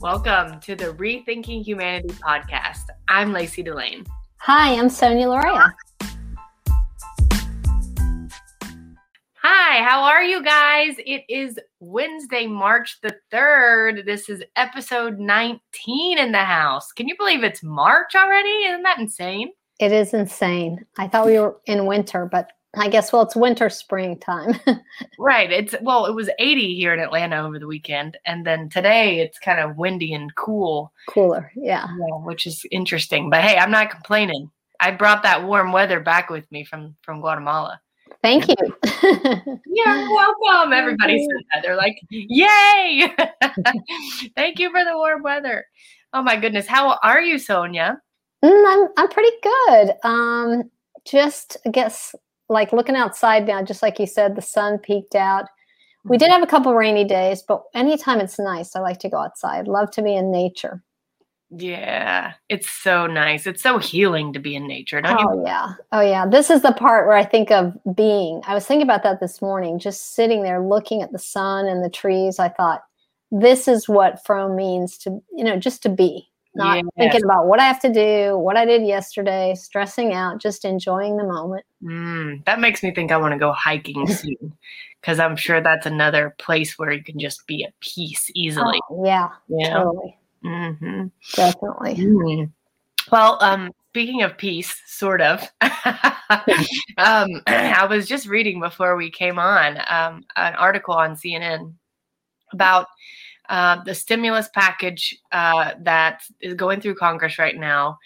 Welcome to the Rethinking Humanity podcast. I'm Lacey Delane. Hi, I'm Sonia Loria. Hi, how are you guys? It is Wednesday, March the 3rd. This is episode 19 in the house. Can you believe it's March already? Isn't that insane? It is insane. I thought we were in winter, but I guess well, it's winter springtime. right. It's well, it was 80 here in Atlanta over the weekend, and then today it's kind of windy and cool. Cooler, yeah. yeah. Which is interesting. But hey, I'm not complaining. I brought that warm weather back with me from from Guatemala. Thank you. You're welcome. Everybody said that. They're like, "Yay! Thank you for the warm weather." Oh my goodness, how are you, Sonia? Mm, I'm I'm pretty good. Um, just I guess like looking outside now, just like you said, the sun peaked out. We did mm-hmm. have a couple rainy days, but anytime it's nice, I like to go outside. Love to be in nature. Yeah, it's so nice. It's so healing to be in nature, don't oh, you? yeah. Oh, yeah. This is the part where I think of being. I was thinking about that this morning, just sitting there looking at the sun and the trees. I thought, this is what Fromm means to, you know, just to be not yes. thinking about what I have to do, what I did yesterday, stressing out, just enjoying the moment. Mm, that makes me think I want to go hiking soon because I'm sure that's another place where you can just be at peace easily. Oh, yeah, yeah, totally. Mm-hmm. Definitely. Mm. Well, um, speaking of peace, sort of, um, I was just reading before we came on um, an article on CNN about uh, the stimulus package uh, that is going through Congress right now.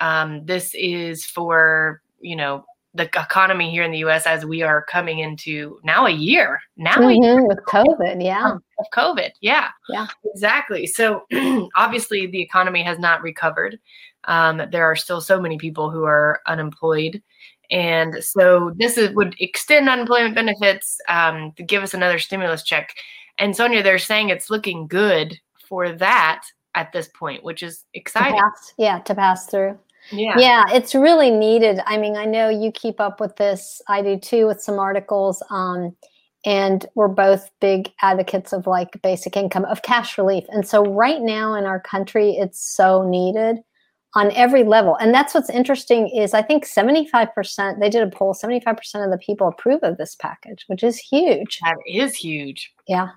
Um, this is for you know the economy here in the U.S. as we are coming into now a year now mm-hmm, a year with COVID, yeah, of COVID, yeah, yeah, exactly. So obviously the economy has not recovered. Um, there are still so many people who are unemployed. And so this is, would extend unemployment benefits um, to give us another stimulus check. And Sonia, they're saying it's looking good for that at this point, which is exciting. To pass, yeah, to pass through. Yeah. Yeah, it's really needed. I mean, I know you keep up with this. I do too with some articles. Um, and we're both big advocates of like basic income, of cash relief. And so right now in our country, it's so needed on every level. And that's what's interesting is I think 75%, they did a poll, 75% of the people approve of this package, which is huge. That is huge. Yeah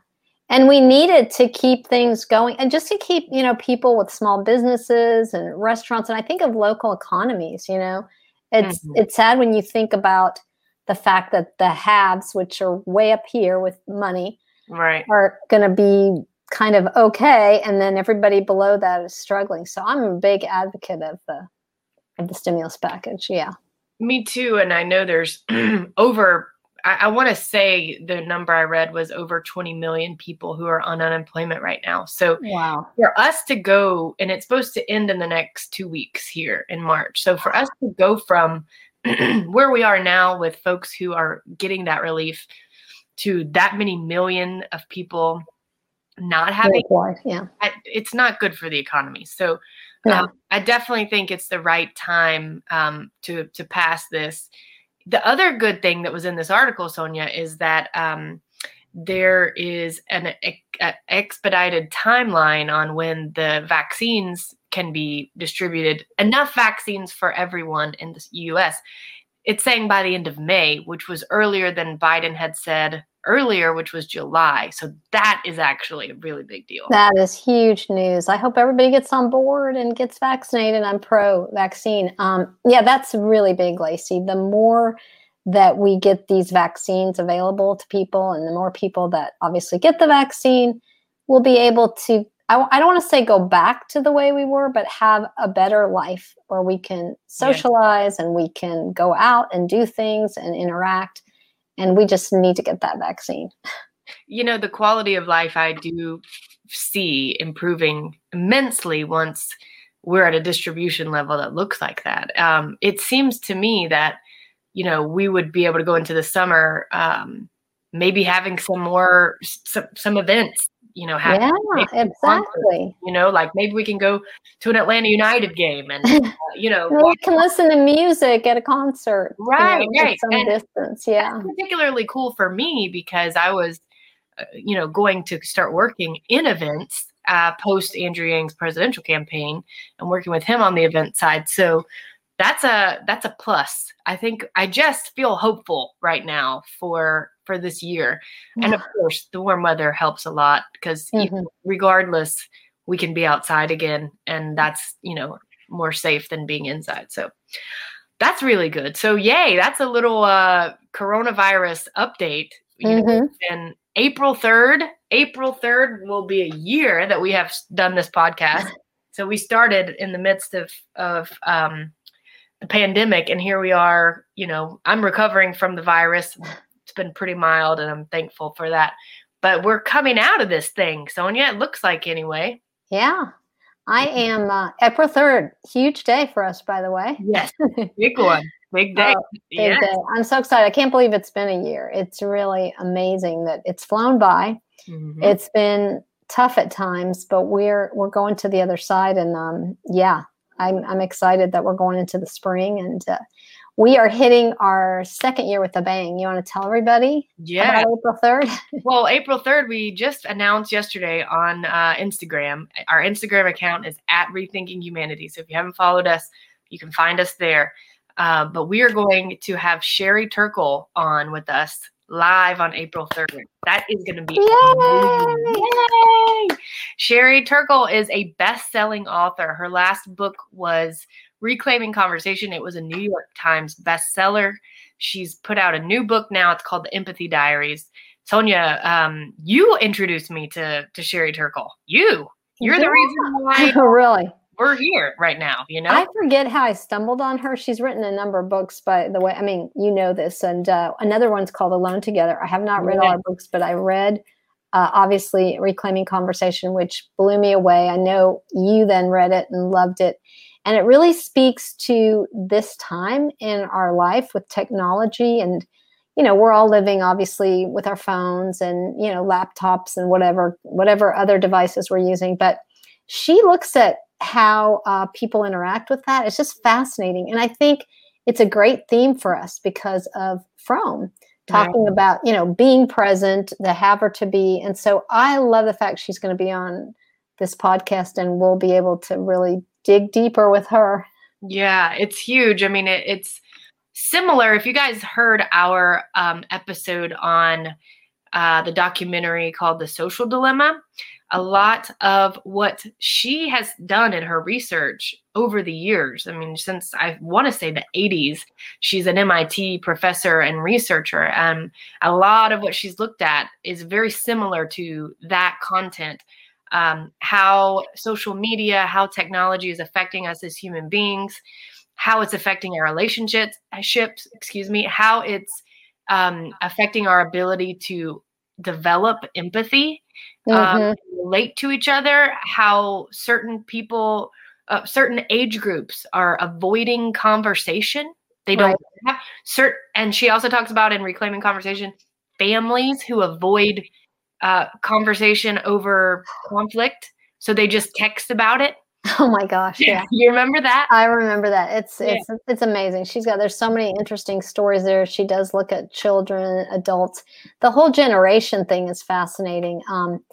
and we needed to keep things going and just to keep you know people with small businesses and restaurants and i think of local economies you know? It's mm-hmm. it's sad when you think about the fact that the haves which are way up here with money right. are going to be kind of okay and then everybody below that is struggling. So i'm a big advocate of the of the stimulus package yeah. Me too and i know there's over I, I want to say the number I read was over 20 million people who are on unemployment right now. So wow. for us to go, and it's supposed to end in the next two weeks here in March. So for us to go from where we are now with folks who are getting that relief to that many million of people not having yeah it's not good for the economy so yeah. um, i definitely think it's the right time um, to to pass this the other good thing that was in this article, Sonia, is that um, there is an expedited timeline on when the vaccines can be distributed, enough vaccines for everyone in the US. It's saying by the end of May, which was earlier than Biden had said earlier, which was July. So that is actually a really big deal. That is huge news. I hope everybody gets on board and gets vaccinated. I'm pro vaccine. Um, yeah, that's really big, Lacey. The more that we get these vaccines available to people, and the more people that obviously get the vaccine, we'll be able to. I, I don't want to say go back to the way we were, but have a better life where we can socialize and we can go out and do things and interact and we just need to get that vaccine. You know, the quality of life I do see improving immensely once we're at a distribution level that looks like that. Um, it seems to me that, you know, we would be able to go into the summer, um, maybe having some more, some, some events you know, have yeah, exactly. you know, like maybe we can go to an Atlanta United game and uh, you know we can listen to music at a concert, right? You know, right, some and distance. Yeah, particularly cool for me because I was, uh, you know, going to start working in events uh, post Andrew Yang's presidential campaign and working with him on the event side. So that's a that's a plus. I think I just feel hopeful right now for for this year, and of course the warm weather helps a lot because mm-hmm. regardless, we can be outside again, and that's you know more safe than being inside. So that's really good. So yay, that's a little uh, coronavirus update. Mm-hmm. and April 3rd, April 3rd will be a year that we have done this podcast. So we started in the midst of of um, the pandemic, and here we are. You know, I'm recovering from the virus. It's been pretty mild, and I'm thankful for that. But we're coming out of this thing, Sonia. It looks like anyway. Yeah, I am uh, April 3rd. Huge day for us, by the way. Yes, big one. Big day. Oh, big yes. day. I'm so excited. I can't believe it's been a year. It's really amazing that it's flown by. Mm-hmm. It's been tough at times, but we're we're going to the other side, and um, yeah, I'm I'm excited that we're going into the spring, and uh, we are hitting our second year with a bang. You want to tell everybody? Yeah. April 3rd? well, April 3rd, we just announced yesterday on uh, Instagram. Our Instagram account is at Rethinking Humanity. So if you haven't followed us, you can find us there. Uh, but we are going to have Sherry Turkle on with us live on April 3rd. That is going to be Yay! Yay! Sherry Turkle is a best-selling author. Her last book was Reclaiming Conversation. It was a New York Times bestseller. She's put out a new book now. It's called The Empathy Diaries. Sonia, um, you introduced me to to Sherry Turkle. You, you're yeah. the reason why. really? We're here right now, you know. I forget how I stumbled on her. She's written a number of books, by the way. I mean, you know this, and uh, another one's called Alone Together. I have not read yeah. all her books, but I read uh, obviously Reclaiming Conversation, which blew me away. I know you then read it and loved it. And it really speaks to this time in our life with technology. And, you know, we're all living obviously with our phones and, you know, laptops and whatever, whatever other devices we're using. But she looks at how uh, people interact with that. It's just fascinating. And I think it's a great theme for us because of Fromm talking right. about, you know, being present, the Have or to Be. And so I love the fact she's going to be on this podcast and we'll be able to really dig deeper with her. Yeah, it's huge. I mean, it, it's similar. If you guys heard our um, episode on uh, the documentary called The Social Dilemma, a lot of what she has done in her research over the years. I mean, since I want to say the 80s, she's an MIT professor and researcher. And a lot of what she's looked at is very similar to that content um, how social media, how technology is affecting us as human beings, how it's affecting our relationships, ships, excuse me, how it's um, affecting our ability to develop empathy, um, mm-hmm. um, relate to each other, how certain people, uh, certain age groups are avoiding conversation. They don't right. have certain, and she also talks about in reclaiming conversation families who avoid uh, conversation over conflict. So they just text about it. Oh my gosh! Yeah, you remember that? I remember that. It's yeah. it's it's amazing. She's got there's so many interesting stories there. She does look at children, adults. The whole generation thing is fascinating. Um,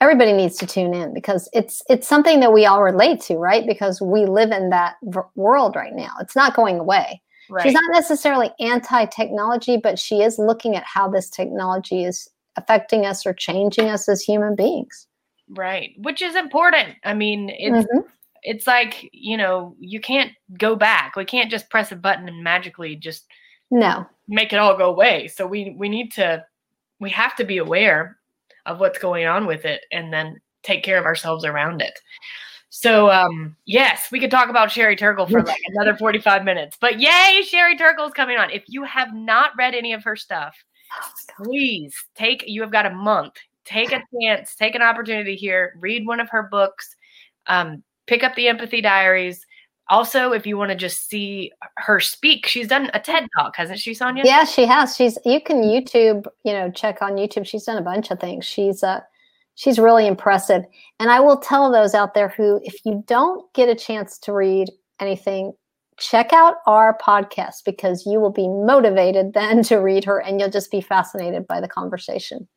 everybody needs to tune in because it's it's something that we all relate to, right? Because we live in that v- world right now. It's not going away. Right. She's not necessarily anti-technology, but she is looking at how this technology is affecting us or changing us as human beings. Right. Which is important. I mean, it's mm-hmm. it's like, you know, you can't go back. We can't just press a button and magically just no make it all go away. So we we need to we have to be aware of what's going on with it and then take care of ourselves around it. So um yes, we could talk about Sherry Turkle for like another 45 minutes. But yay, Sherry Turkle's coming on. If you have not read any of her stuff, please take you have got a month. Take a chance take an opportunity here read one of her books um, pick up the empathy diaries. Also if you want to just see her speak she's done a ted talk hasn't she sonia yeah she has. She's you can youtube you know check on youtube. She's done a bunch of things. She's uh she's really impressive. And i will tell those out there who if you don't get a chance to read anything check out our podcast because you will be motivated then to read her and you'll just be fascinated by the conversation.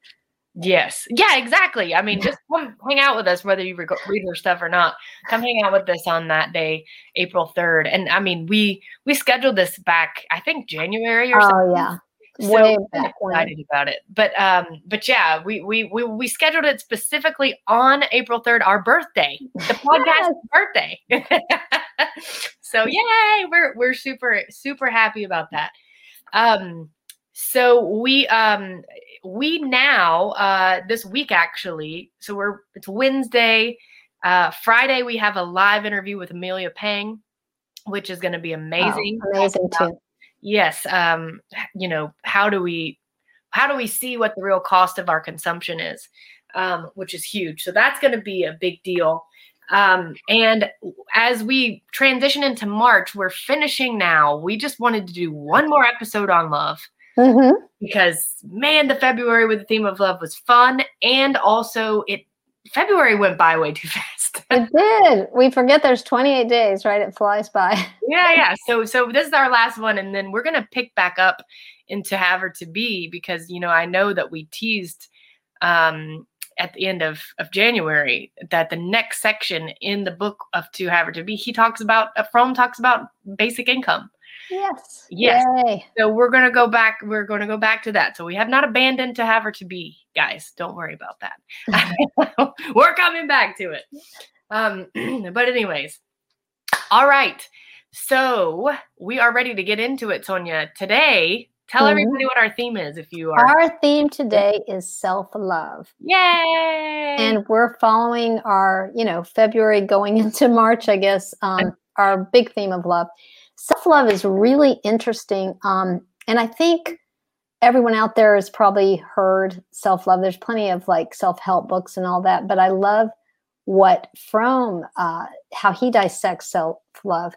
Yes. Yeah, exactly. I mean, just come hang out with us, whether you read her stuff or not. Come hang out with us on that day, April 3rd. And I mean, we we scheduled this back, I think January or something. oh, something. yeah. So Way excited when. about it. But um, but yeah, we, we we we scheduled it specifically on April 3rd, our birthday. The podcast yes. birthday. so yay, we're we're super, super happy about that. Um so we um we now uh this week actually so we're it's wednesday uh friday we have a live interview with amelia pang which is going to be amazing. Oh, amazing too. Yes um you know how do we how do we see what the real cost of our consumption is um which is huge. So that's going to be a big deal um, and as we transition into March, we're finishing now. We just wanted to do one more episode on love. Mm-hmm. Because man, the February with the theme of love was fun, and also it February went by way too fast. it did. We forget there's 28 days, right? It flies by. yeah, yeah. So so this is our last one, and then we're gonna pick back up into Have or to Be because you know I know that we teased um at the end of, of January that the next section in the book of To Have or to Be, he talks about, uh, Fromm talks about basic income. Yes. Yes. Yay. So we're gonna go back. We're gonna go back to that. So we have not abandoned to have or to be, guys. Don't worry about that. we're coming back to it. Um, but anyways, all right. So we are ready to get into it, Sonia. Today, tell mm-hmm. everybody what our theme is. If you are, our theme today is self love. Yay! And we're following our, you know, February going into March. I guess um, our big theme of love self love is really interesting. Um, and I think everyone out there has probably heard self love. There's plenty of like self help books and all that, but I love what Fromm, uh, how he dissects self love.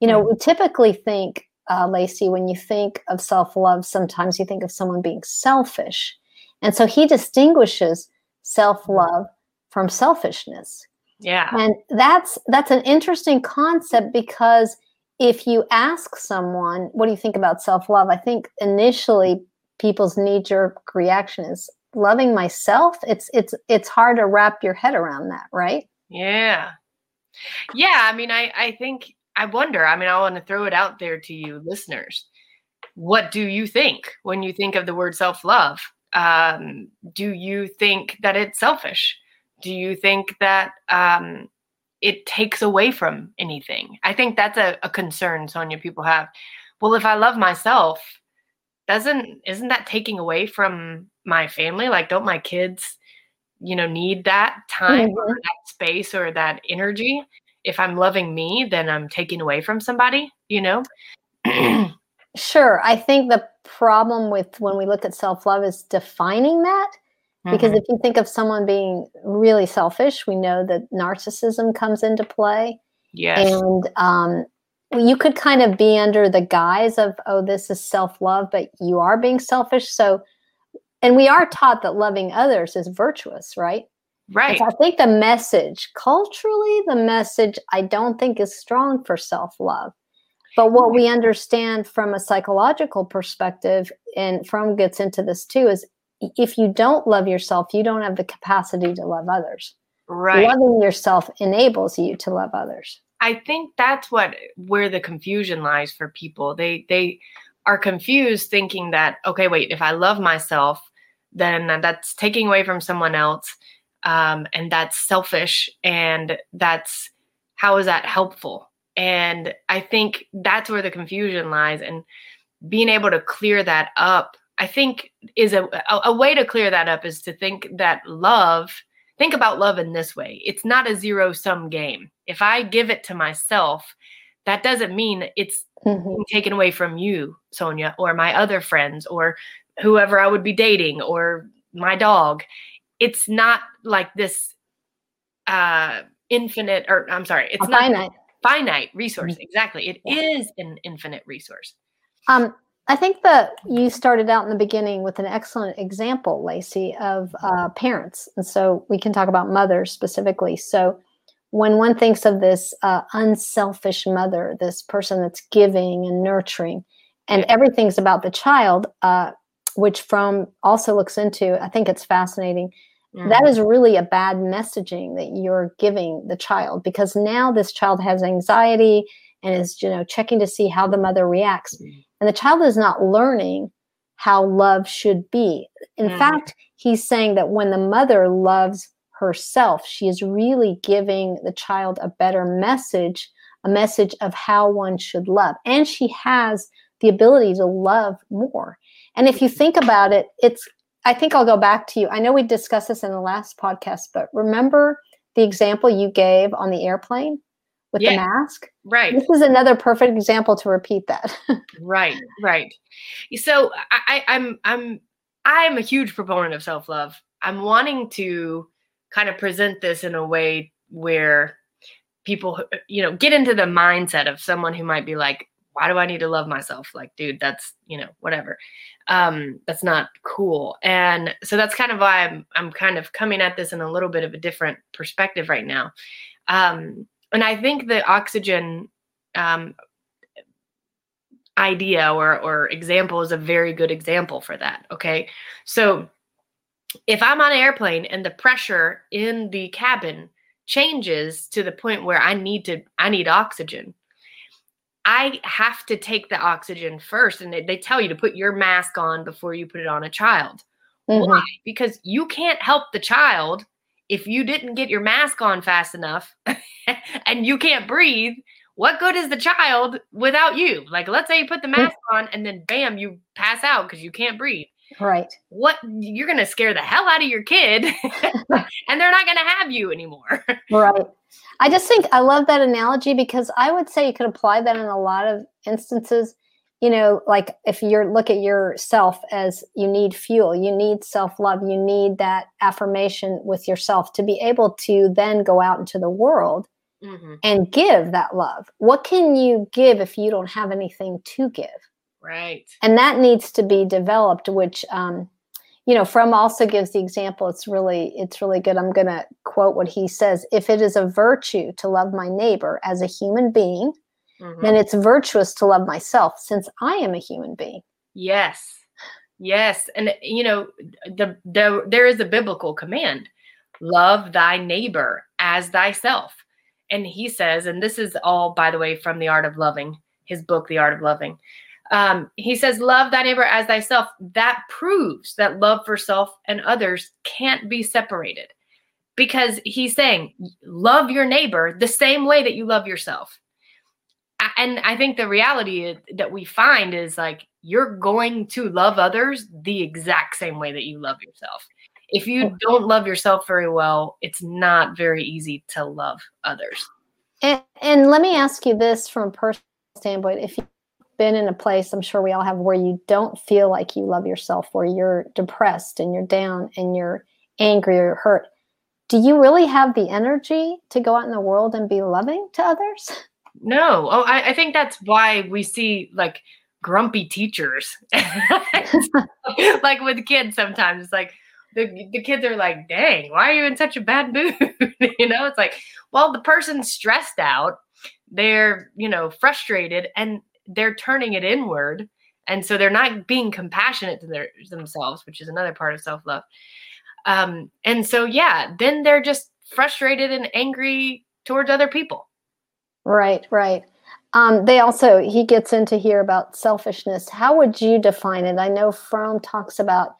You know, mm-hmm. we typically think, uh, Lacey, when you think of self love, sometimes you think of someone being selfish. And so he distinguishes self love from selfishness. Yeah. And that's that's an interesting concept because if you ask someone, what do you think about self love? I think initially people's knee jerk reaction is loving myself. It's it's it's hard to wrap your head around that, right? Yeah. Yeah, I mean I I think I wonder, I mean I want to throw it out there to you listeners. What do you think when you think of the word self-love? Um, do you think that it's selfish? Do you think that um, it takes away from anything. I think that's a, a concern, Sonia, people have. Well, if I love myself, doesn't isn't that taking away from my family? Like, don't my kids, you know, need that time mm-hmm. or that space or that energy? If I'm loving me, then I'm taking away from somebody, you know? sure. I think the problem with when we look at self-love is defining that because mm-hmm. if you think of someone being really selfish, we know that narcissism comes into play. Yes. And um, you could kind of be under the guise of, oh, this is self love, but you are being selfish. So, and we are taught that loving others is virtuous, right? Right. I think the message, culturally, the message I don't think is strong for self love. But what we understand from a psychological perspective, and Fromm gets into this too, is if you don't love yourself, you don't have the capacity to love others. Right. Loving yourself enables you to love others. I think that's what where the confusion lies for people. They they are confused thinking that okay, wait, if I love myself, then that's taking away from someone else, um, and that's selfish, and that's how is that helpful? And I think that's where the confusion lies, and being able to clear that up I think is a, a, way to clear that up is to think that love, think about love in this way. It's not a zero sum game. If I give it to myself, that doesn't mean it's mm-hmm. taken away from you, Sonia, or my other friends, or whoever I would be dating, or my dog. It's not like this uh infinite or I'm sorry, it's a not finite finite resource. Mm-hmm. Exactly. It yeah. is an infinite resource. Um I think that you started out in the beginning with an excellent example, Lacey, of uh, parents. And so we can talk about mothers specifically. So when one thinks of this uh, unselfish mother, this person that's giving and nurturing, and everything's about the child, uh, which Fromm also looks into, I think it's fascinating. That is really a bad messaging that you're giving the child because now this child has anxiety and is you know checking to see how the mother reacts. And the child is not learning how love should be. In mm. fact he's saying that when the mother loves herself she is really giving the child a better message a message of how one should love. And she has the ability to love more. And if you think about it it's i think i'll go back to you i know we discussed this in the last podcast but remember the example you gave on the airplane with yeah, the mask. Right. This is another perfect example to repeat that. right, right. So I, I'm I'm I'm a huge proponent of self-love. I'm wanting to kind of present this in a way where people you know get into the mindset of someone who might be like why do i need to love myself like dude that's you know whatever um that's not cool and so that's kind of why i'm i'm kind of coming at this in a little bit of a different perspective right now um and I think the oxygen um, idea or or example is a very good example for that. Okay, so if I'm on an airplane and the pressure in the cabin changes to the point where I need to I need oxygen. I have to take the oxygen first, and they, they tell you to put your mask on before you put it on a child. Mm-hmm. Why? Because you can't help the child if you didn't get your mask on fast enough and you can't breathe, what good is the child without you? Like, let's say you put the mask on and then bam, you pass out because you can't breathe. Right. What you're going to scare the hell out of your kid and they're not going to have you anymore. right. I just think I love that analogy because I would say you could apply that in a lot of instances. You know like if you're look at yourself as you need fuel you need self-love you need that affirmation with yourself to be able to then go out into the world mm-hmm. and give that love. What can you give if you don't have anything to give? Right. And that needs to be developed which um you know Fromm also gives the example it's really it's really good i'm going to quote what he says if it is a virtue to love my neighbor as a human being mm-hmm. then it's virtuous to love myself since I am a human being. Yes. Yes. And you know, the, the there is a biblical command. Love thy neighbor as thyself. And he says, and this is all, by the way, from The Art of Loving, his book, The Art of Loving. Um, he says, Love thy neighbor as thyself. That proves that love for self and others can't be separated because he's saying, Love your neighbor the same way that you love yourself and I think the reality that we find is like you're going to love others the exact same way that you love yourself. If you don't love yourself very well, it's not very easy to love others. And, and let me ask you this from a personal standpoint: If you've been in a place, I'm sure we all have, where you don't feel like you love yourself, where you're depressed and you're down and you're angry or hurt, do you really have the energy to go out in the world and be loving to others? No. Oh, I, I think that's why we see like grumpy teachers. like with kids sometimes. It's like the, the kids are like, dang, why are you in such a bad mood? you know, it's like, well, the person's stressed out. They're, you know, frustrated and they're turning it inward. And so they're not being compassionate to their themselves, which is another part of self-love. Um, and so yeah, then they're just frustrated and angry towards other people. Right, right. Um, they also, he gets into here about selfishness. How would you define it? I know Fromm talks about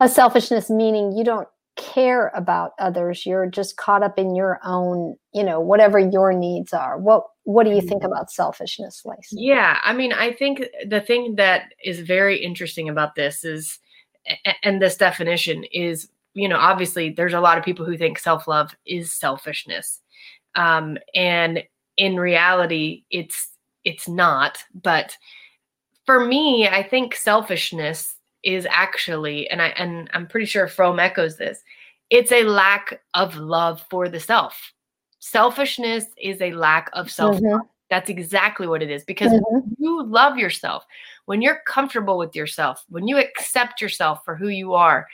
a selfishness meaning you don't care about others. You're just caught up in your own, you know, whatever your needs are. What What do you think about selfishness, Lacey? Yeah, I mean, I think the thing that is very interesting about this is, and this definition is, you know, obviously there's a lot of people who think self love is selfishness. Um, and in reality it's it's not but for me i think selfishness is actually and i and i'm pretty sure Fromm echoes this it's a lack of love for the self selfishness is a lack of self mm-hmm. that's exactly what it is because mm-hmm. you love yourself when you're comfortable with yourself when you accept yourself for who you are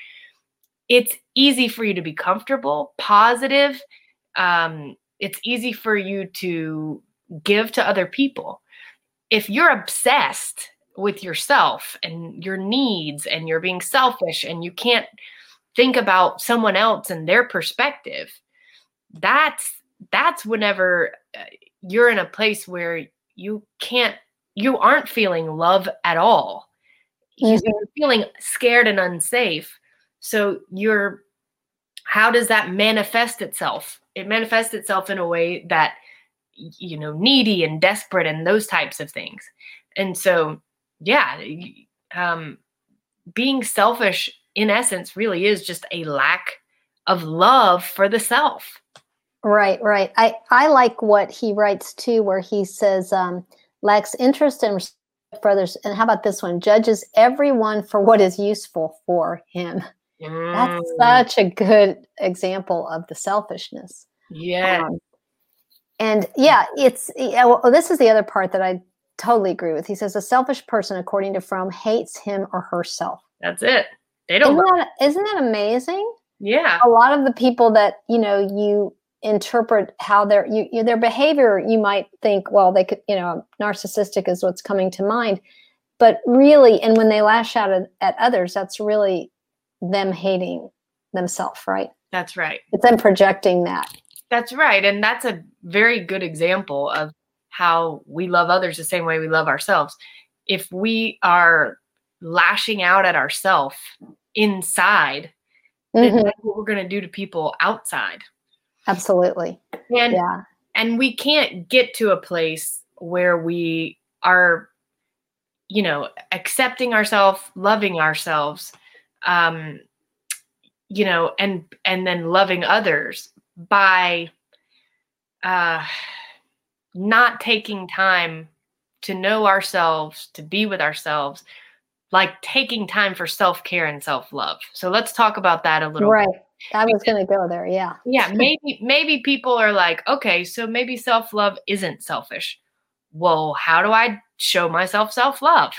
it's easy for you to be comfortable positive um, it's easy for you to give to other people. If you're obsessed with yourself and your needs and you're being selfish and you can't think about someone else and their perspective that's that's whenever uh, you're in a place where you can't you aren't feeling love at all mm-hmm. you're feeling scared and unsafe so you're how does that manifest itself it manifests itself in a way that you know needy and desperate and those types of things and so yeah, um, being selfish in essence really is just a lack of love for the self. Right, right. I, I like what he writes too, where he says, um, lacks interest and respect for others. And how about this one? Judges everyone for what is useful for him. Mm. That's such a good example of the selfishness. Yeah. Um, and yeah, it's yeah, well, this is the other part that I totally agree with. He says a selfish person, according to Fromm, hates him or herself. That's it. They don't. Isn't that, isn't that amazing? Yeah. A lot of the people that you know you interpret how their you, you, their behavior, you might think, well, they could, you know, narcissistic is what's coming to mind, but really, and when they lash out at, at others, that's really them hating themselves, right? That's right. It's them projecting that. That's right, and that's a very good example of how we love others the same way we love ourselves. If we are lashing out at ourselves inside, mm-hmm. that's what we're going to do to people outside. Absolutely. And yeah. and we can't get to a place where we are you know, accepting ourselves, loving ourselves um you know, and and then loving others by uh not taking time to know ourselves, to be with ourselves, like taking time for self care and self love. So let's talk about that a little. Right. Bit. I was going to go there. Yeah. Yeah. Maybe, maybe people are like, okay, so maybe self love isn't selfish. Well, how do I show myself self love?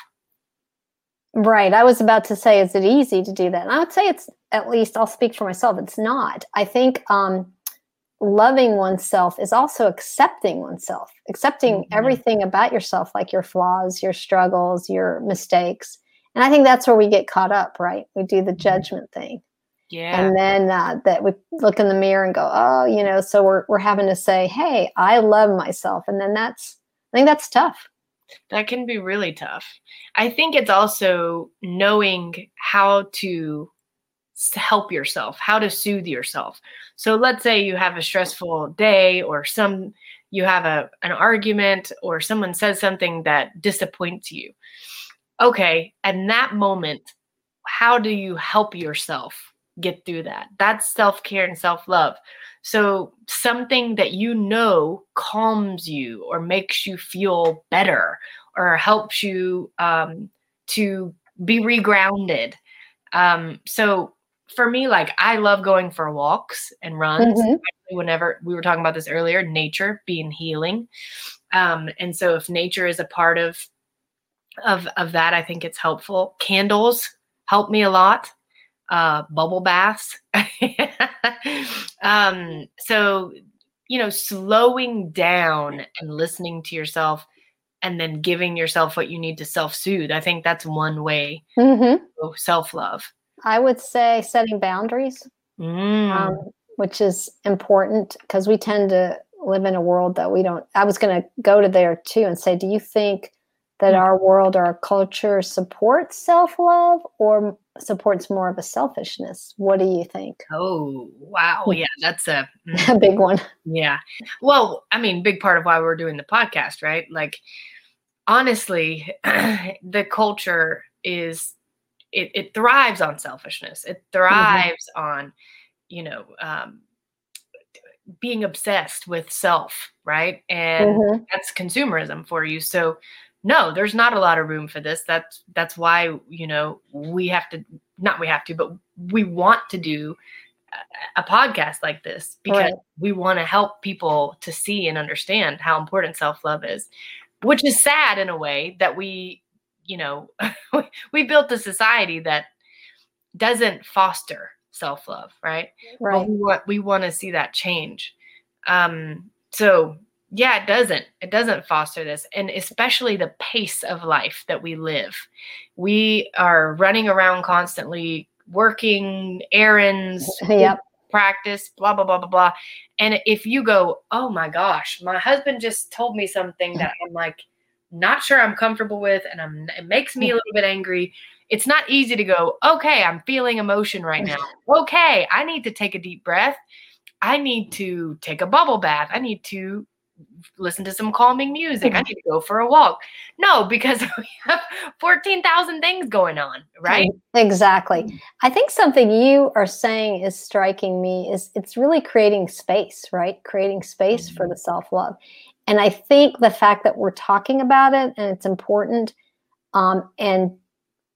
Right. I was about to say, is it easy to do that? And I would say it's at least, I'll speak for myself, it's not. I think um, loving oneself is also accepting oneself, accepting mm-hmm. everything about yourself, like your flaws, your struggles, your mistakes. And I think that's where we get caught up, right? We do the mm-hmm. judgment thing. Yeah. And then uh, that we look in the mirror and go, oh, you know, so we're, we're having to say, hey, I love myself. And then that's, I think that's tough. That can be really tough. I think it's also knowing how to help yourself, how to soothe yourself. So let's say you have a stressful day or some you have a an argument or someone says something that disappoints you. Okay, in that moment, how do you help yourself get through that? That's self-care and self-love. So something that you know calms you or makes you feel better or helps you um, to be regrounded. Um, so for me, like I love going for walks and runs. Mm-hmm. Whenever we were talking about this earlier, nature being healing. Um, and so if nature is a part of of of that, I think it's helpful. Candles help me a lot. Uh, bubble baths. um, so you know, slowing down and listening to yourself and then giving yourself what you need to self-soothe. I think that's one way mm-hmm. self-love. I would say setting boundaries, mm. um, which is important because we tend to live in a world that we don't. I was going to go to there too and say, do you think that mm. our world or our culture supports self love or supports more of a selfishness? What do you think? Oh, wow. Yeah, that's a, a big one. Yeah. Well, I mean, big part of why we're doing the podcast, right? Like, honestly, the culture is it, it thrives on selfishness. It mm-hmm. thrives mm-hmm. on, you know, um, being obsessed with self, right? And mm-hmm. that's consumerism for you. So no, there's not a lot of room for this. That's that's why, you know, we have to not we have to, but we want to do a podcast like this because right. we want to help people to see and understand how important self-love is which is sad in a way that we you know, we built a society that doesn't foster self-love, right? Right. But we want we want to see that change. Um, so yeah, it doesn't. It doesn't foster this. And especially the pace of life that we live. We are running around constantly, working errands, yep. practice, blah, blah, blah, blah, blah. And if you go, oh my gosh, my husband just told me something that I'm like not sure I'm comfortable with, and I'm, it makes me a little bit angry. It's not easy to go, okay, I'm feeling emotion right now. Okay, I need to take a deep breath. I need to take a bubble bath. I need to listen to some calming music. I need to go for a walk. No, because we have 14,000 things going on, right? Exactly. I think something you are saying is striking me is it's really creating space, right? Creating space mm-hmm. for the self-love. And I think the fact that we're talking about it and it's important um, and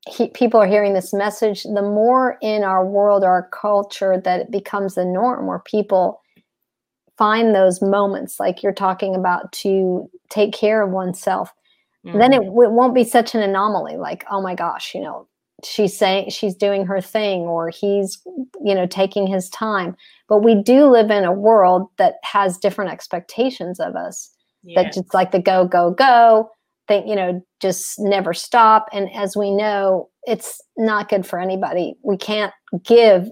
he, people are hearing this message, the more in our world, our culture, that it becomes the norm where people find those moments like you're talking about to take care of oneself mm-hmm. then it, mm-hmm. it won't be such an anomaly like oh my gosh you know she's saying she's doing her thing or he's you know taking his time but we do live in a world that has different expectations of us yeah. that just like the go go go think you know just never stop and as we know it's not good for anybody we can't give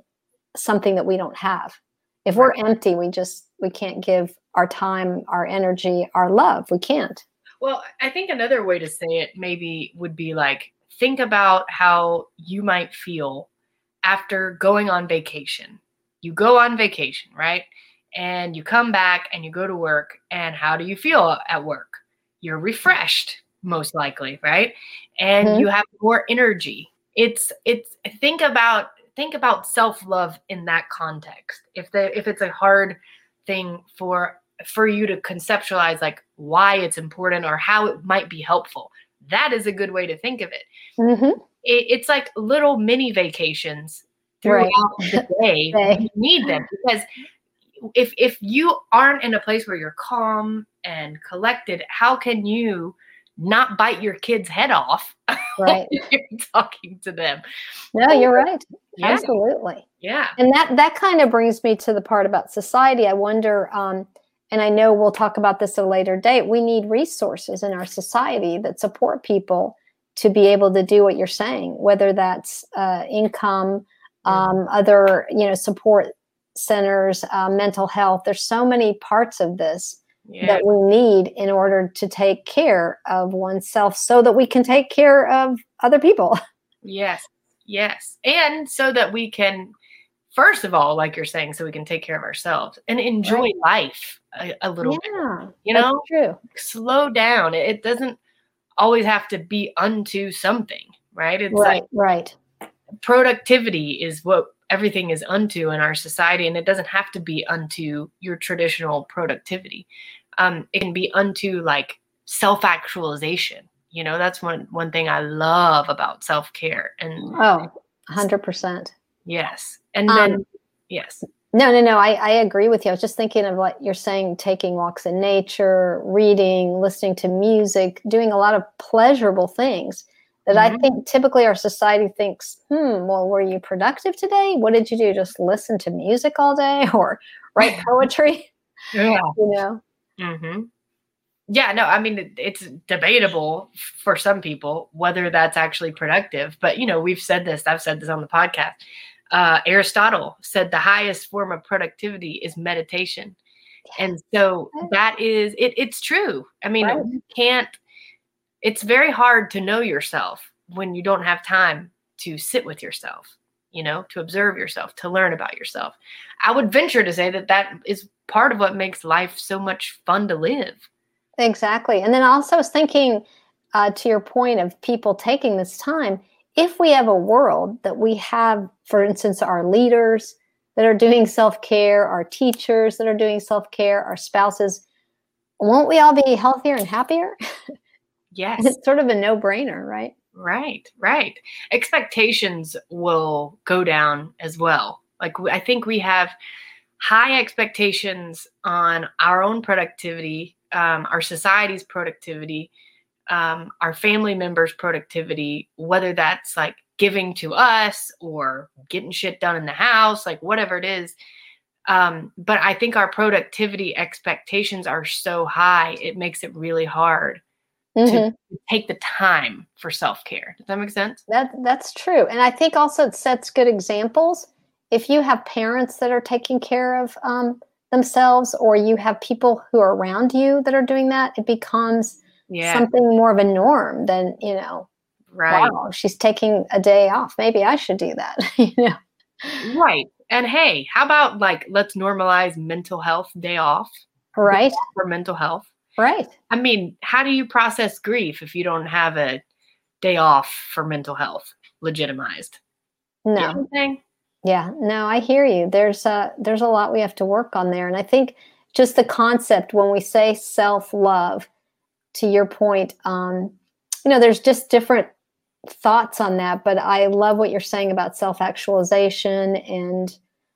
something that we don't have if we're empty we just we can't give our time our energy our love. We can't. Well i think another way to say it maybe would be like think about how you might feel after going on vacation. You go on vacation right? And you come back and you go to work and how do you feel at work? You're refreshed most likely right? And mm-hmm. you have more energy. It's it's think about think about self-love in that context. If the if it's a hard thing for for you to conceptualize like why it's important or how it might be helpful that is a good way to think of it, mm-hmm. it it's like little mini vacations throughout right. the day you need them because if if you aren't in a place where you're calm and collected how can you not bite your kid's head off right. you're talking to them. No you're right. yeah. absolutely. Yeah. And that that kind of brings me to the part about society. I wonder um, and i know we'll talk about this at a later date we need resources in our society that support people to be able to do what you're saying whether that's uh, income um, other you know support centers uh, mental health. There's so many parts of this yeah. that we need in order to take care of oneself so that we can take care of other people. Yes. Yes. And so that we can first of all, like you're saying, so we can take care of ourselves and enjoy right. life a, a little yeah, bit. You know, true. Slow down. It doesn't always have to be unto something, right? It's right, like right. Productivity is what everything is unto in our society, and it doesn't have to be unto your traditional productivity. Um, it can be unto like self actualization. You know, that's one one thing I love about self care. And oh, hundred percent. Yes, and then um, yes. No, no, no. I, I agree with you. I was just thinking of what you're saying taking walks in nature, reading, listening to music, doing a lot of pleasurable things that mm-hmm. I think typically our society thinks, hmm, well, were you productive today? What did you do? Just listen to music all day or write poetry? yeah. You know? Mm-hmm. Yeah, no, I mean, it's debatable for some people whether that's actually productive. But, you know, we've said this, I've said this on the podcast. Uh, Aristotle said the highest form of productivity is meditation. And so that is, it, it's true. I mean, right. you can't it's very hard to know yourself when you don't have time to sit with yourself you know to observe yourself to learn about yourself. I would venture to say that that is part of what makes life so much fun to live. Exactly. And then also thinking uh, to your point of people taking this time if we have a world that we have for instance our leaders that are doing self-care our teachers that are doing self-care our spouses won't we all be healthier and happier Yes. It's sort of a no brainer, right? Right, right. Expectations will go down as well. Like, I think we have high expectations on our own productivity, um, our society's productivity, um, our family members' productivity, whether that's like giving to us or getting shit done in the house, like whatever it is. Um, but I think our productivity expectations are so high, it makes it really hard mm-hmm. to take the time for self care. Does that make sense? That that's true, and I think also it sets good examples. If you have parents that are taking care of um, themselves, or you have people who are around you that are doing that, it becomes yeah. something more of a norm than you know. Right. Wow, she's taking a day off. Maybe I should do that. you know. Right. And hey, how about like let's normalize mental health day off? Right. For mental health. Right. I mean, how do you process grief if you don't have a day off for mental health legitimized? No. Yeah, no, I hear you. There's a there's a lot we have to work on there, and I think just the concept when we say self love, to your point, um, you know, there's just different thoughts on that, but I love what you're saying about self actualization and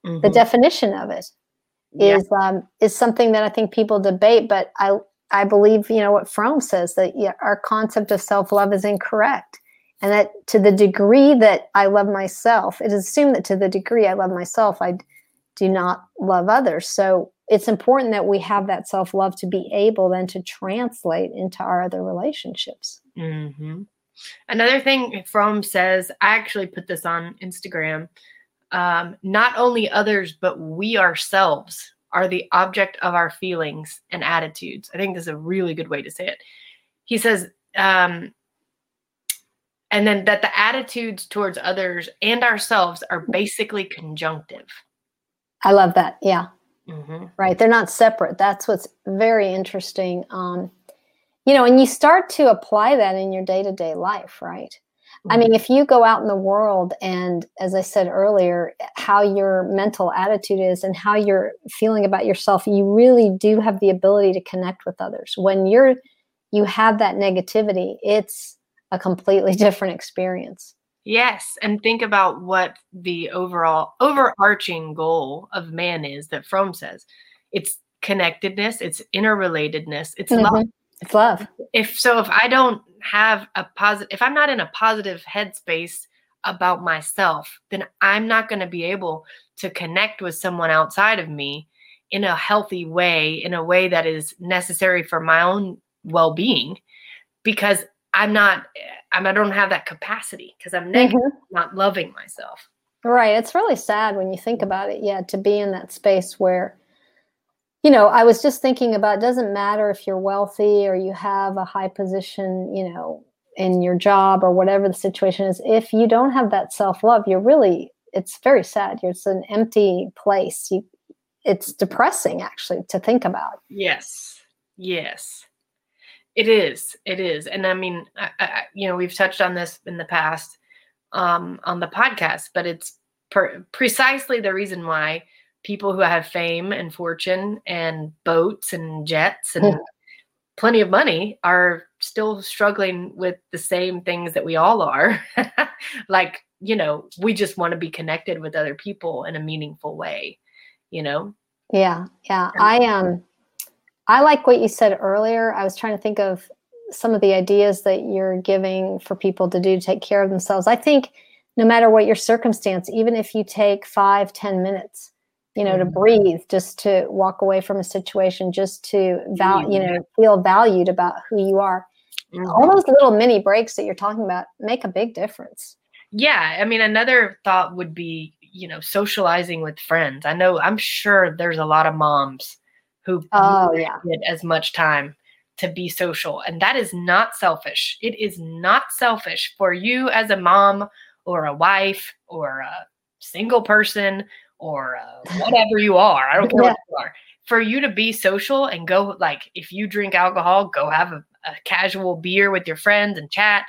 mm-hmm. the definition of it is yeah. um, is something that I think people debate, but I I believe you know what Fromm says that our concept of self love is incorrect, and that to the degree that I love myself, it is assumed that to the degree I love myself, I do not love others. So it's important that we have that self love to be able then to translate into our other relationships. Mm-hmm. Another thing Fromm says, I actually put this on Instagram. Um, not only others, but we ourselves are the object of our feelings and attitudes. I think this is a really good way to say it. He says, um, and then that the attitudes towards others and ourselves are basically conjunctive. I love that. Yeah. Mm-hmm. Right. They're not separate. That's what's very interesting. Um, you know, and you start to apply that in your day to day life, right? Mm-hmm. I mean, if you go out in the world and, as I said earlier, how your mental attitude is and how you're feeling about yourself, you really do have the ability to connect with others. When you're, you have that negativity, it's a completely different experience. Yes, and think about what the overall overarching goal of man is that Fromm says. It's connectedness, it's interrelatedness, it's mm-hmm. love it's love. If so, if I don't have a positive, if I'm not in a positive headspace about myself, then I'm not going to be able to connect with someone outside of me in a healthy way, in a way that is necessary for my own well being, because I'm not, I'm, I don't have that capacity because I'm negative, mm-hmm. not loving myself. Right. It's really sad when you think about it. Yeah. To be in that space where you know, I was just thinking about doesn't matter if you're wealthy or you have a high position, you know, in your job or whatever the situation is. If you don't have that self love, you're really, it's very sad. It's an empty place. You, it's depressing actually to think about. Yes. Yes. It is. It is. And I mean, I, I, you know, we've touched on this in the past um, on the podcast, but it's per- precisely the reason why people who have fame and fortune and boats and jets and hmm. plenty of money are still struggling with the same things that we all are. like, you know, we just want to be connected with other people in a meaningful way, you know? Yeah. Yeah. I um I like what you said earlier. I was trying to think of some of the ideas that you're giving for people to do to take care of themselves. I think no matter what your circumstance, even if you take five, ten minutes you know, to mm-hmm. breathe, just to walk away from a situation, just to val- you know, feel valued about who you are. Mm-hmm. All those little mini breaks that you're talking about make a big difference. Yeah, I mean, another thought would be, you know, socializing with friends. I know, I'm sure there's a lot of moms who oh yeah get as much time to be social, and that is not selfish. It is not selfish for you as a mom or a wife or a single person or uh, whatever you are. I don't care yeah. what you are. For you to be social and go like if you drink alcohol, go have a, a casual beer with your friends and chat.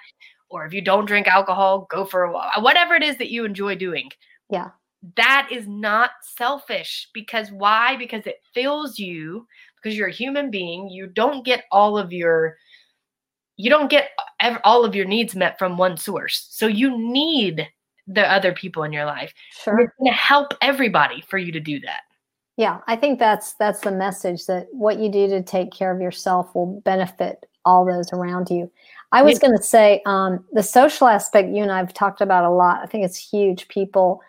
Or if you don't drink alcohol, go for a walk. Whatever it is that you enjoy doing. Yeah. That is not selfish because why? Because it fills you because you're a human being. You don't get all of your you don't get all of your needs met from one source. So you need the other people in your life. Sure. It's going to help everybody for you to do that. Yeah, I think that's that's the message that what you do to take care of yourself will benefit all those around you. I was going to say um, the social aspect you and I've talked about a lot. I think it's huge. People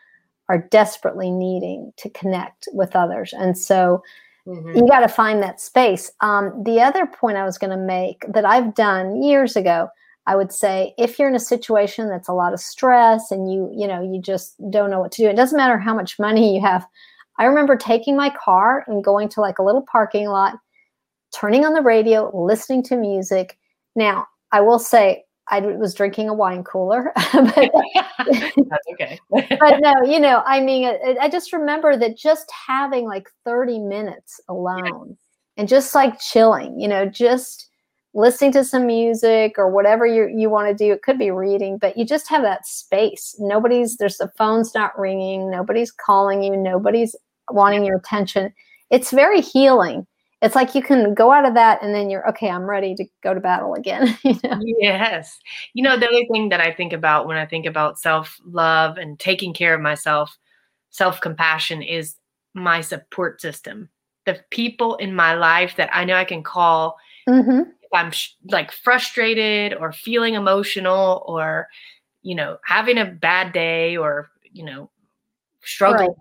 are desperately needing to connect with others. And so mm-hmm. you got to find that space. Um, the other point I was going to make that I've done years ago, I would say if you're in a situation that's a lot of stress and you, you know, you just don't know what to do, it doesn't matter how much money you have. I remember taking my car and going to like a little parking lot, turning on the radio, listening to music. Now, I will say I was drinking a wine cooler. but, That's okay. but no, you know, I mean, I, I, just remember that just having like 30 minutes alone yeah. and just like chilling, you know, just listening to some music or whatever you, you want to do. It could be reading, but you just have that space. Nobody's, there's the phone's not ringing. Nobody's calling you. Nobody's wanting your attention. It's very healing it's like you can go out of that and then you're okay i'm ready to go to battle again you know? yes you know the other thing that i think about when i think about self-love and taking care of myself self-compassion is my support system the people in my life that i know i can call mm-hmm. I'm sh- like frustrated or feeling emotional or you know having a bad day or you know struggling right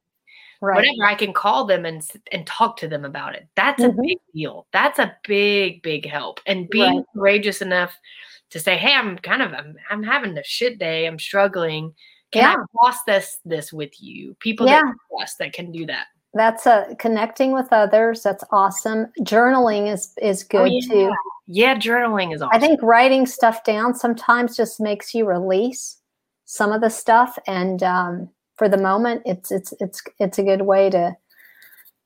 right. whatever i can call them and and talk to them about it that's mm-hmm. a big deal that's a big big help and being right. courageous enough to say hey i'm kind of i'm, I'm having a shit day i'm struggling can yeah. i this this with you people yeah. that trust that can do that that's a connecting with others that's awesome journaling is is oh, good oh, yeah. too yeah journaling is awesome i think writing stuff down sometimes just makes you release some of the stuff and um, for the moment, it's it's it's it's a good way to,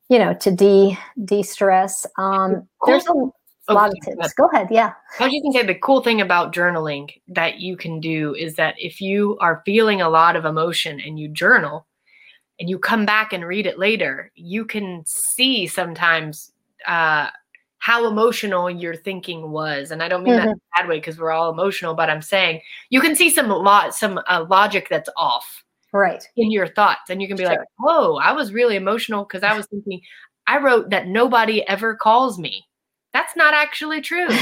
you know, to de de stress. Um, there's a, lot of tips. Go ahead. Yeah. How you can say the cool thing about journaling that you can do is that if you are feeling a lot of emotion and you journal, and you come back and read it later, you can see sometimes uh, how emotional your thinking was. And I don't mean mm-hmm. that in a bad way because we're all emotional, but I'm saying you can see some lot some uh, logic that's off right in your thoughts and you can be sure. like whoa i was really emotional because i was thinking i wrote that nobody ever calls me that's not actually true.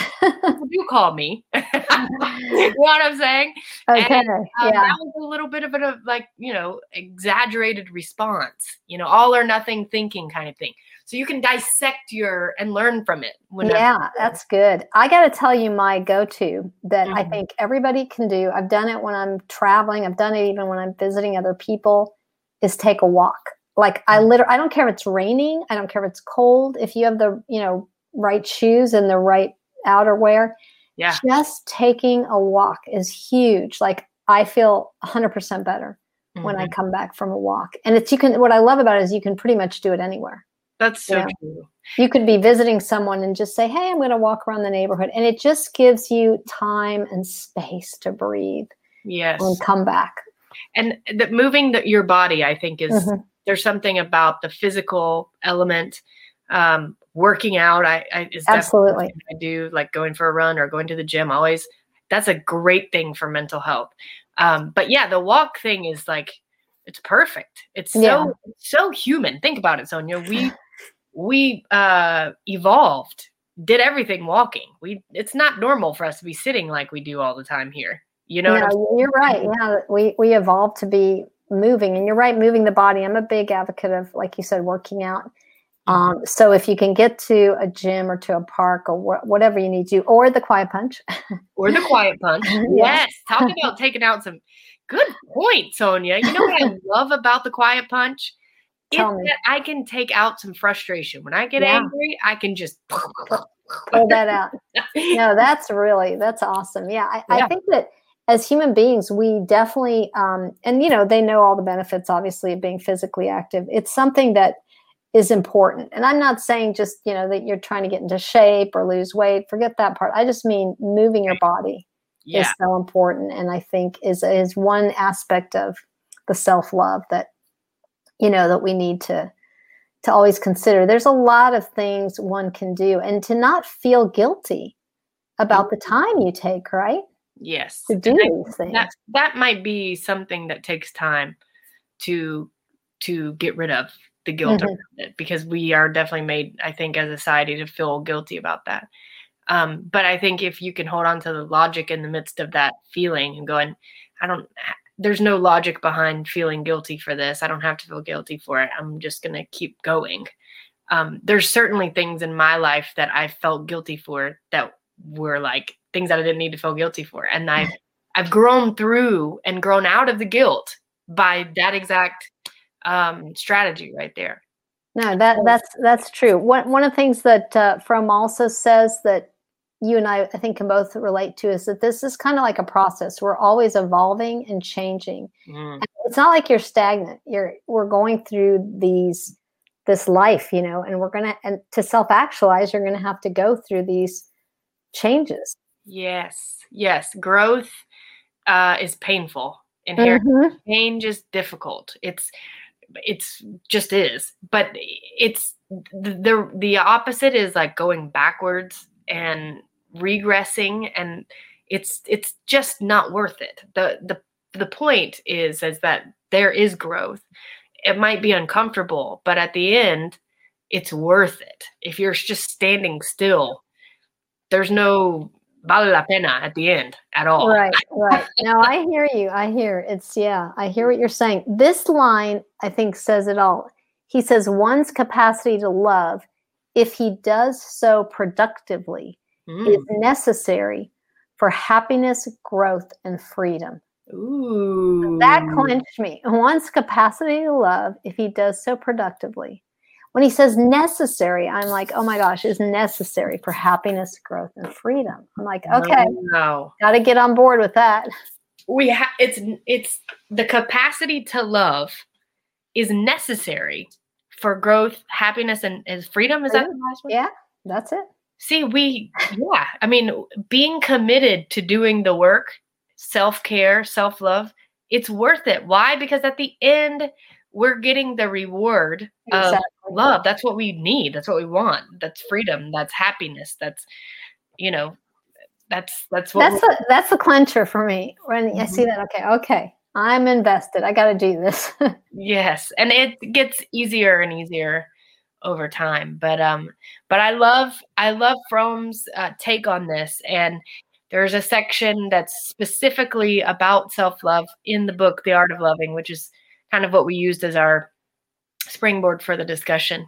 You call me. You know what i'm saying? Okay and, um, yeah. that was a little bit of a like you know exaggerated response you know all or nothing thinking kind of thing. So you can dissect your and learn from it yeah that's good. I got to tell you my go-to that mm-hmm. i think everybody can do. I've done it when i'm traveling. I've done it even when i'm visiting other people is take a walk. Like i mm. literally i don't care if it's raining. I don't care if it's cold. If you have the you know right shoes and the right outerwear yeah just taking a walk is huge like i feel 100% better mm-hmm. when i mm-hmm. come back from a walk and it's you can what i love about it is you can pretty much do it anywhere that's so true. You could be visiting someone and just say, Hey, I'm going to walk around the neighborhood. And it just gives you time and space to breathe. Yes. And come back. And that moving the, your body, I think, is mm-hmm. there's something about the physical element. Um, working out, I, I is absolutely I do like going for a run or going to the gym. Always, that's a great thing for mental health. Um, but yeah, the walk thing is like it's perfect. It's so yeah. so human. Think about it, Sonia. We we uh, evolved, did everything walking. We it's not normal for us to be sitting like we do all the time here. You know, yeah, you're right. Yeah, we we evolved to be moving, and you're right, moving the body. I'm a big advocate of, like you said, working out. Um, so if you can get to a gym or to a park or wh- whatever you need to, or the quiet punch, or the quiet punch, yes. Talk about taking out some. Good point, Sonia. You know what I love about the quiet punch Tell me. I can take out some frustration. When I get yeah. angry, I can just pull that out. no, that's really that's awesome. Yeah, I, yeah. I think that as human beings, we definitely um, and you know they know all the benefits, obviously, of being physically active. It's something that is important. And I'm not saying just you know that you're trying to get into shape or lose weight. Forget that part. I just mean moving your body yeah. is so important, and I think is is one aspect of the self love that you know that we need to to always consider there's a lot of things one can do and to not feel guilty about the mm-hmm. time you take right yes to do these things that, that might be something that takes time to to get rid of the guilt mm-hmm. it, because we are definitely made i think as a society to feel guilty about that um, but i think if you can hold on to the logic in the midst of that feeling and going i don't there's no logic behind feeling guilty for this. I don't have to feel guilty for it. I'm just going to keep going. Um, there's certainly things in my life that I felt guilty for that were like things that I didn't need to feel guilty for. And I've, I've grown through and grown out of the guilt by that exact um, strategy right there. No, that that's that's true. One one of the things that uh, Fromm also says that you and I, I think, can both relate to is that this is kind of like a process. We're always evolving and changing. Mm. And it's not like you're stagnant. You're we're going through these this life, you know, and we're gonna and to self actualize, you're gonna have to go through these changes. Yes, yes. Growth uh, is painful. Inherent mm-hmm. change is difficult. It's it's just is but it's the the opposite is like going backwards and regressing and it's it's just not worth it. The the the point is is that there is growth. It might be uncomfortable but at the end it's worth it. If you're just standing still there's no vale la pena at the end at all. Right, right. now I hear you. I hear it's yeah. I hear what you're saying. This line I think says it all. He says one's capacity to love, if he does so productively, mm. is necessary for happiness, growth, and freedom. Ooh. That clenched me. One's capacity to love, if he does so productively, when he says necessary, I'm like, oh my gosh, is necessary for happiness, growth, and freedom. I'm like, okay, wow. got to get on board with that. We have it's it's the capacity to love is necessary for growth, happiness, and is freedom. Is freedom. that Yeah, that's it. See, we yeah, I mean, being committed to doing the work, self care, self love, it's worth it. Why? Because at the end, we're getting the reward exactly. of love. That's what we need. That's what we want. That's freedom. That's happiness. That's you know, that's that's what that's a, that's the clincher for me. When mm-hmm. I see that, okay, okay, I'm invested. I got to do this. yes, and it gets easier and easier over time. But um, but I love I love Fromm's uh, take on this, and there's a section that's specifically about self love in the book, The Art of Loving, which is kind of what we used as our springboard for the discussion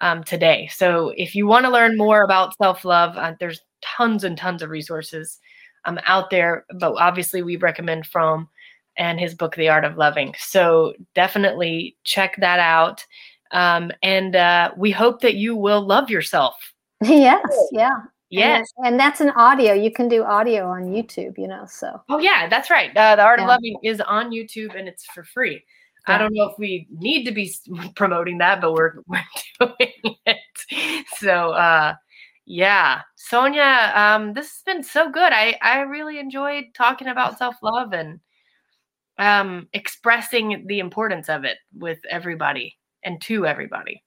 um, today. So if you want to learn more about self love, uh, there's tons and tons of resources um, out there, but obviously we recommend Fromm and his book, The Art of Loving. So definitely check that out. Um, and uh, we hope that you will love yourself. Yes, yeah. Yes. And, and, that's an audio. You can do audio on YouTube, you know, so. Oh, yeah, that's right. Uh, the Art yeah. of Loving is on YouTube and it's for free. I don't know if we need to be promoting that, but we're we're doing it. So uh, yeah, Sonia, um, this has been so good. I I really enjoyed talking about self love and um, expressing the importance of it with everybody and to everybody.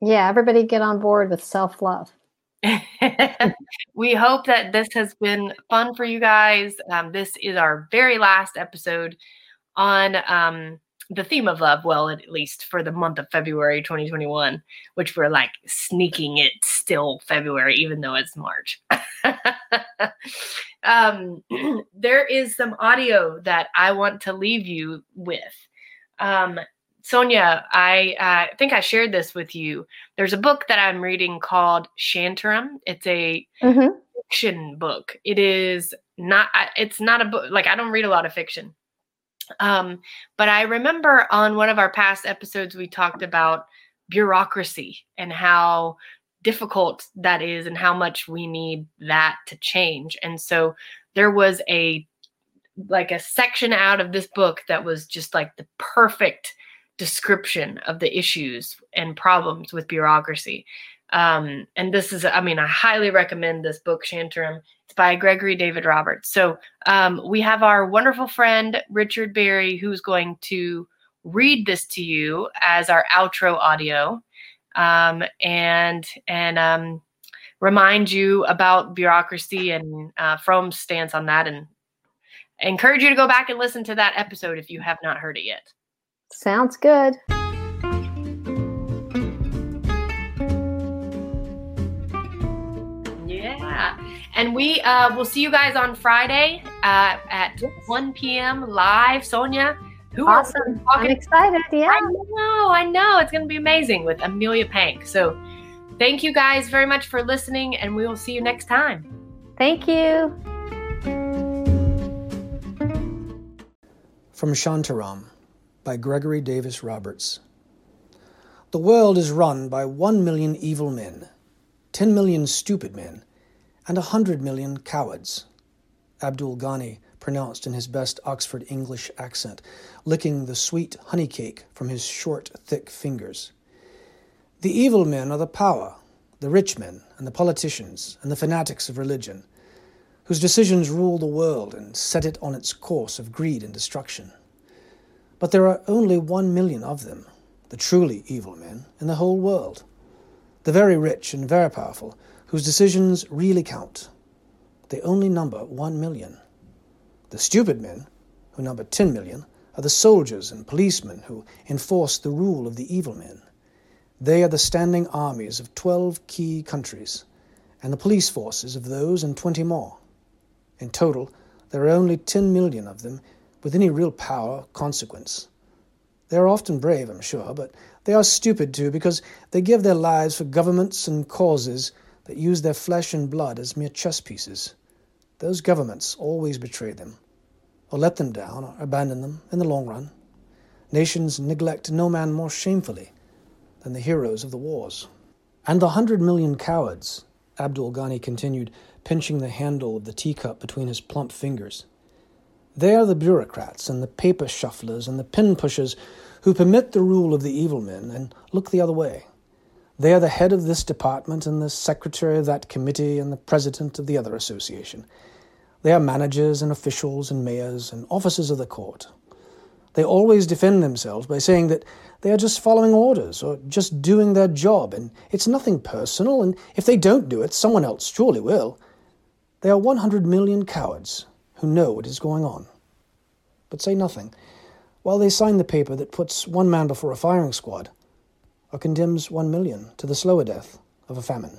Yeah, everybody get on board with self love. we hope that this has been fun for you guys. Um, this is our very last episode on um, the theme of love well at least for the month of february 2021 which we're like sneaking it still february even though it's march. Um, there is some audio that i want to leave you with. Um, sonia i uh, think i shared this with you. There's a book that i'm reading called shantaram it's a mm-hmm. fiction book. It is not it's not a book like i don't read a lot of fiction um, but I remember on one of our past episodes, we talked about bureaucracy and how difficult that is and how much we need that to change. And so there was a like a section out of this book that was just like the perfect description of the issues and problems with bureaucracy. Um, and this is, I mean, I highly recommend this book, Shantaram. By Gregory David Roberts. So um, we have our wonderful friend, Richard Berry, who's going to read this to you as our outro audio um, and, and um, remind you about bureaucracy and uh, Fromm's stance on that. And encourage you to go back and listen to that episode if you have not heard it yet. Sounds good. And we uh, will see you guys on Friday uh, at yes. 1 p.m. live. Sonia, who awesome. I'm excited. Yeah. I know. I know. It's going to be amazing with Amelia Pank. So thank you guys very much for listening, and we will see you next time. Thank you. From Shantaram by Gregory David Roberts. The world is run by one million evil men, ten million stupid men, and a hundred million cowards. Abdul Ghani pronounced in his best Oxford English accent, licking the sweet honey cake from his short, thick fingers. The evil men are the power, the rich men, and the politicians, and the fanatics of religion, whose decisions rule the world and set it on its course of greed and destruction. But there are only one million of them the truly evil men, in the whole world. The very rich and very powerful, whose decisions really count. They only number one million. The stupid men, who number ten million, are the soldiers and policemen who enforce the rule of the evil men. They are the standing armies of twelve key countries, and the police forces of those and twenty more. In total, there are only ten million of them with any real power or consequence. They are often brave, I'm sure, but they are stupid too because they give their lives for governments and causes that use their flesh and blood as mere chess pieces. Those governments always betray them, or let them down, or abandon them in the long run. Nations neglect no man more shamefully than the heroes of the wars. And the hundred million cowards, Abdul Ghani continued, pinching the handle of the teacup between his plump fingers. They are the bureaucrats and the paper shufflers and the pin pushers who permit the rule of the evil men and look the other way. They are the head of this department and the secretary of that committee and the president of the other association. They are managers and officials and mayors and officers of the court. They always defend themselves by saying that they are just following orders or just doing their job and it's nothing personal and if they don't do it, someone else surely will. They are 100 million cowards who know what is going on, but say nothing, while they sign the paper that puts one man before a firing squad or condemns one million to the slower death of a famine.